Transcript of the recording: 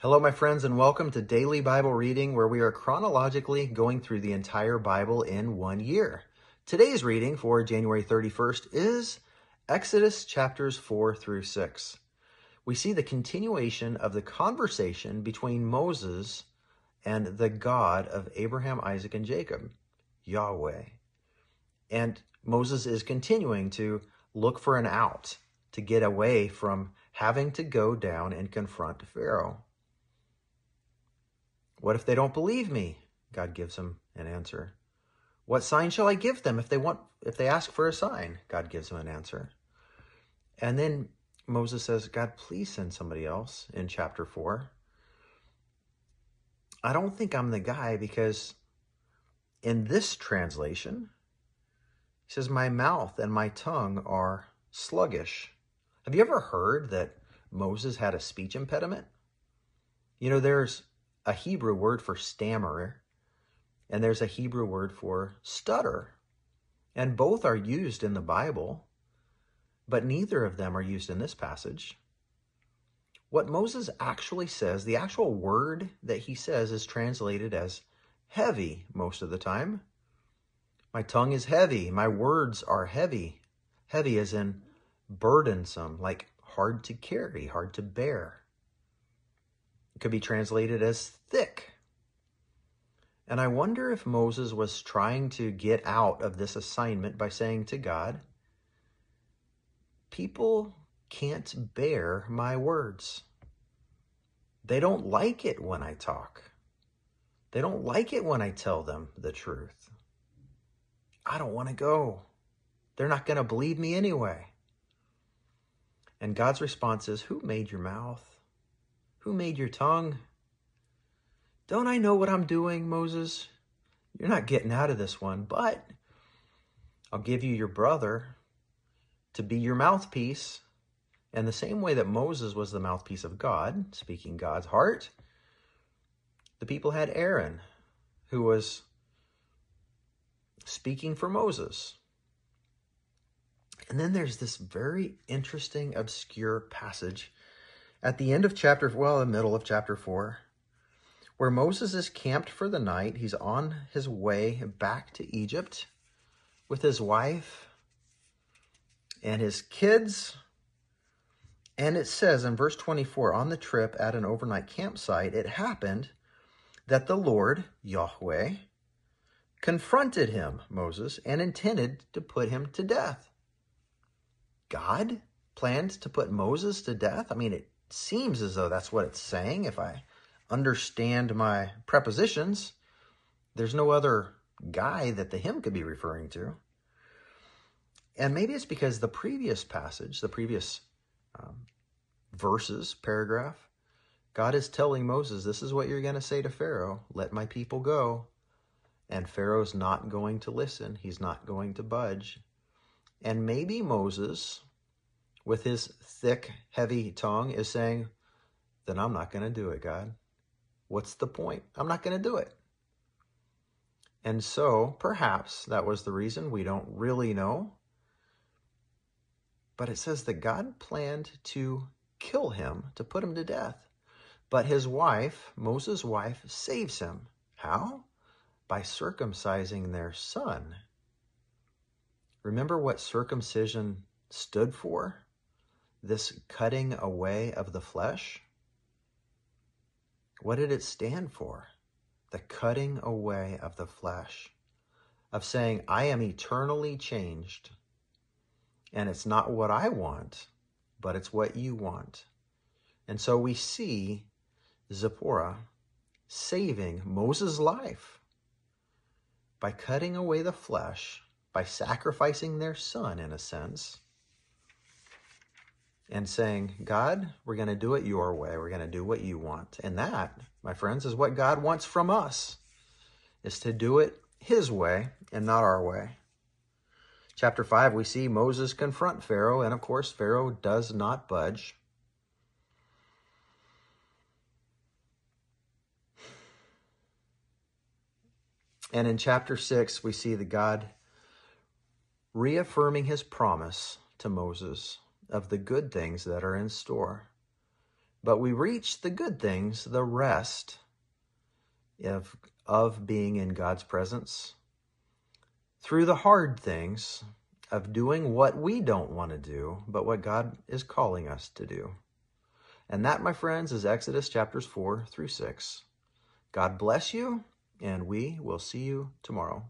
Hello, my friends, and welcome to Daily Bible Reading, where we are chronologically going through the entire Bible in one year. Today's reading for January 31st is Exodus chapters 4 through 6. We see the continuation of the conversation between Moses and the God of Abraham, Isaac, and Jacob, Yahweh. And Moses is continuing to look for an out to get away from having to go down and confront Pharaoh. What if they don't believe me? God gives him an answer. What sign shall I give them if they want if they ask for a sign? God gives them an answer. And then Moses says, God, please send somebody else in chapter 4. I don't think I'm the guy because in this translation, he says, My mouth and my tongue are sluggish. Have you ever heard that Moses had a speech impediment? You know, there's a Hebrew word for stammerer, and there's a Hebrew word for stutter. And both are used in the Bible, but neither of them are used in this passage. What Moses actually says, the actual word that he says is translated as heavy most of the time. My tongue is heavy. My words are heavy. Heavy as in burdensome, like hard to carry, hard to bear. Could be translated as thick. And I wonder if Moses was trying to get out of this assignment by saying to God, People can't bear my words. They don't like it when I talk. They don't like it when I tell them the truth. I don't want to go. They're not going to believe me anyway. And God's response is, Who made your mouth? Who made your tongue? Don't I know what I'm doing, Moses? You're not getting out of this one, but I'll give you your brother to be your mouthpiece. And the same way that Moses was the mouthpiece of God, speaking God's heart, the people had Aaron, who was speaking for Moses. And then there's this very interesting, obscure passage at the end of chapter, well, the middle of chapter 4, where Moses is camped for the night. He's on his way back to Egypt with his wife and his kids. And it says in verse 24 on the trip at an overnight campsite, it happened that the Lord, Yahweh, confronted him, Moses, and intended to put him to death. God planned to put Moses to death? I mean, it seems as though that's what it's saying. If I understand my prepositions, there's no other guy that the him could be referring to. And maybe it's because the previous passage, the previous um, verses, paragraph, God is telling Moses, this is what you're going to say to Pharaoh let my people go. And Pharaoh's not going to listen, he's not going to budge. And maybe Moses with his thick, heavy tongue is saying, then I'm not going to do it, God. What's the point? I'm not going to do it. And so perhaps that was the reason. We don't really know. But it says that God planned to kill him, to put him to death. But his wife, Moses' wife, saves him. How? By circumcising their son. Remember what circumcision stood for? This cutting away of the flesh? What did it stand for? The cutting away of the flesh, of saying, I am eternally changed. And it's not what I want, but it's what you want. And so we see Zipporah saving Moses' life by cutting away the flesh, by sacrificing their son, in a sense and saying, God, we're going to do it your way. We're going to do what you want. And that, my friends, is what God wants from us, is to do it his way and not our way. Chapter 5, we see Moses confront Pharaoh, and of course, Pharaoh does not budge. And in chapter 6, we see the God reaffirming his promise to Moses of the good things that are in store. But we reach the good things, the rest of, of being in God's presence, through the hard things of doing what we don't want to do, but what God is calling us to do. And that, my friends, is Exodus chapters 4 through 6. God bless you, and we will see you tomorrow.